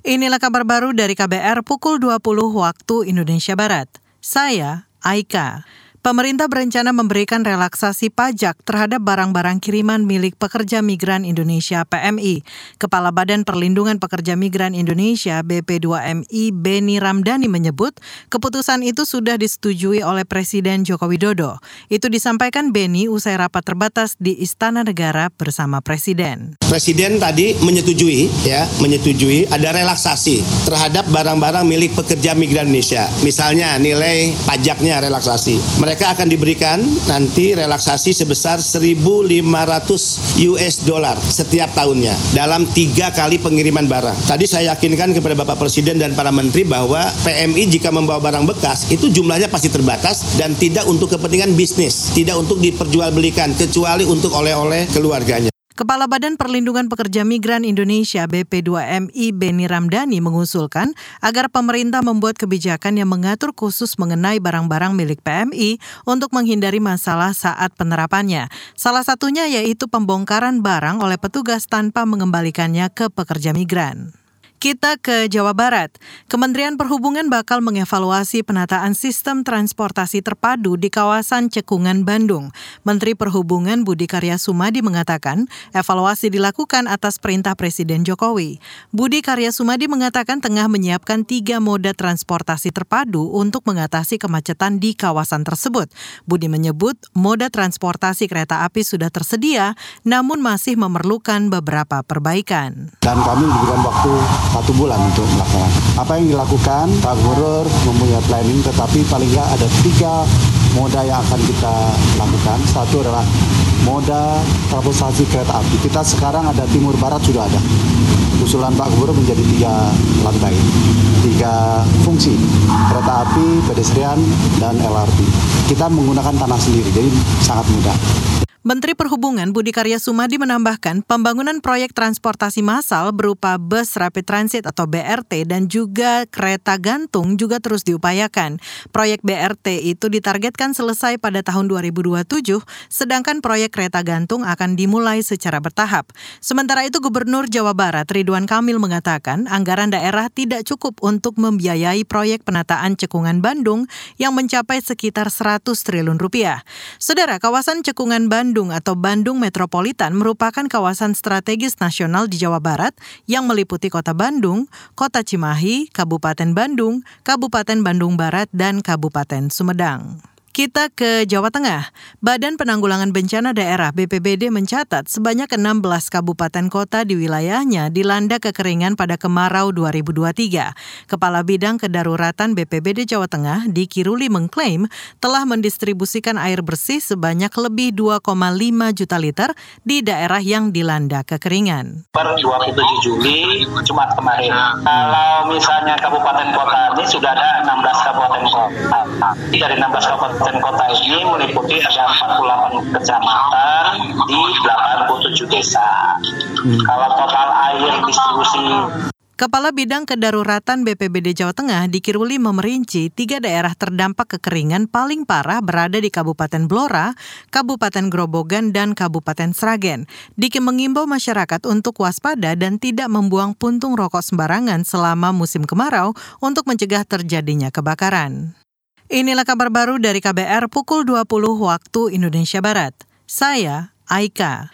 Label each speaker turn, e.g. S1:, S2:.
S1: Inilah kabar baru dari KBR pukul 20 waktu Indonesia Barat. Saya Aika. Pemerintah berencana memberikan relaksasi pajak terhadap barang-barang kiriman milik pekerja migran Indonesia PMI. Kepala Badan Perlindungan Pekerja Migran Indonesia BP2MI Beni Ramdhani menyebut keputusan itu sudah disetujui oleh Presiden Joko Widodo. Itu disampaikan Beni usai rapat terbatas di Istana Negara bersama Presiden.
S2: Presiden tadi menyetujui ya, menyetujui ada relaksasi terhadap barang-barang milik pekerja migran Indonesia. Misalnya nilai pajaknya relaksasi mereka akan diberikan nanti relaksasi sebesar 1.500 US dollar setiap tahunnya dalam tiga kali pengiriman barang. Tadi saya yakinkan kepada Bapak Presiden dan para menteri bahwa PMI jika membawa barang bekas itu jumlahnya pasti terbatas dan tidak untuk kepentingan bisnis, tidak untuk diperjualbelikan kecuali untuk oleh-oleh keluarganya.
S1: Kepala Badan Perlindungan Pekerja Migran Indonesia BP2MI Beni Ramdhani mengusulkan agar pemerintah membuat kebijakan yang mengatur khusus mengenai barang-barang milik PMI untuk menghindari masalah saat penerapannya. Salah satunya yaitu pembongkaran barang oleh petugas tanpa mengembalikannya ke pekerja migran. Kita ke Jawa Barat. Kementerian Perhubungan bakal mengevaluasi penataan sistem transportasi terpadu di kawasan Cekungan, Bandung. Menteri Perhubungan Budi Karya Sumadi mengatakan evaluasi dilakukan atas perintah Presiden Jokowi. Budi Karya Sumadi mengatakan tengah menyiapkan tiga moda transportasi terpadu untuk mengatasi kemacetan di kawasan tersebut. Budi menyebut moda transportasi kereta api sudah tersedia, namun masih memerlukan beberapa perbaikan.
S3: Dan kami diberikan waktu satu bulan untuk melaksanakan. Apa yang dilakukan, Pak Gubernur mempunyai planning, tetapi paling nggak ada tiga moda yang akan kita lakukan. Satu adalah moda transportasi kereta api. Kita sekarang ada timur barat sudah ada. Usulan Pak Gubernur menjadi tiga lantai, tiga fungsi, kereta api, pedestrian, dan LRT. Kita menggunakan tanah sendiri, jadi sangat mudah.
S1: Menteri Perhubungan Budi Karya Sumadi menambahkan pembangunan proyek transportasi massal berupa bus rapid transit atau BRT dan juga kereta gantung juga terus diupayakan. Proyek BRT itu ditargetkan selesai pada tahun 2027, sedangkan proyek kereta gantung akan dimulai secara bertahap. Sementara itu Gubernur Jawa Barat Ridwan Kamil mengatakan anggaran daerah tidak cukup untuk membiayai proyek penataan cekungan Bandung yang mencapai sekitar 100 triliun rupiah. Saudara, kawasan cekungan Bandung Bandung atau Bandung Metropolitan merupakan kawasan strategis nasional di Jawa Barat yang meliputi Kota Bandung, Kota Cimahi, Kabupaten Bandung, Kabupaten Bandung Barat, dan Kabupaten Sumedang. Kita ke Jawa Tengah. Badan Penanggulangan Bencana Daerah BPBD mencatat sebanyak 16 kabupaten kota di wilayahnya dilanda kekeringan pada kemarau 2023. Kepala Bidang Kedaruratan BPBD Jawa Tengah di Kiruli mengklaim telah mendistribusikan air bersih sebanyak lebih 2,5 juta liter di daerah yang dilanda kekeringan.
S4: Per 27 Juli Jumat kemarin. Kalau misalnya kabupaten kota ini sudah ada 16 kabupaten kota. Dari 16 kabupaten kabupaten kota ini meliputi ada 48 kecamatan di 87 desa. Hmm. Kalau total air distribusi
S1: Kepala Bidang Kedaruratan BPBD Jawa Tengah di Kiruli memerinci tiga daerah terdampak kekeringan paling parah berada di Kabupaten Blora, Kabupaten Grobogan, dan Kabupaten Sragen. Diki mengimbau masyarakat untuk waspada dan tidak membuang puntung rokok sembarangan selama musim kemarau untuk mencegah terjadinya kebakaran. Inilah kabar baru dari KBR pukul 20 waktu Indonesia Barat. Saya Aika.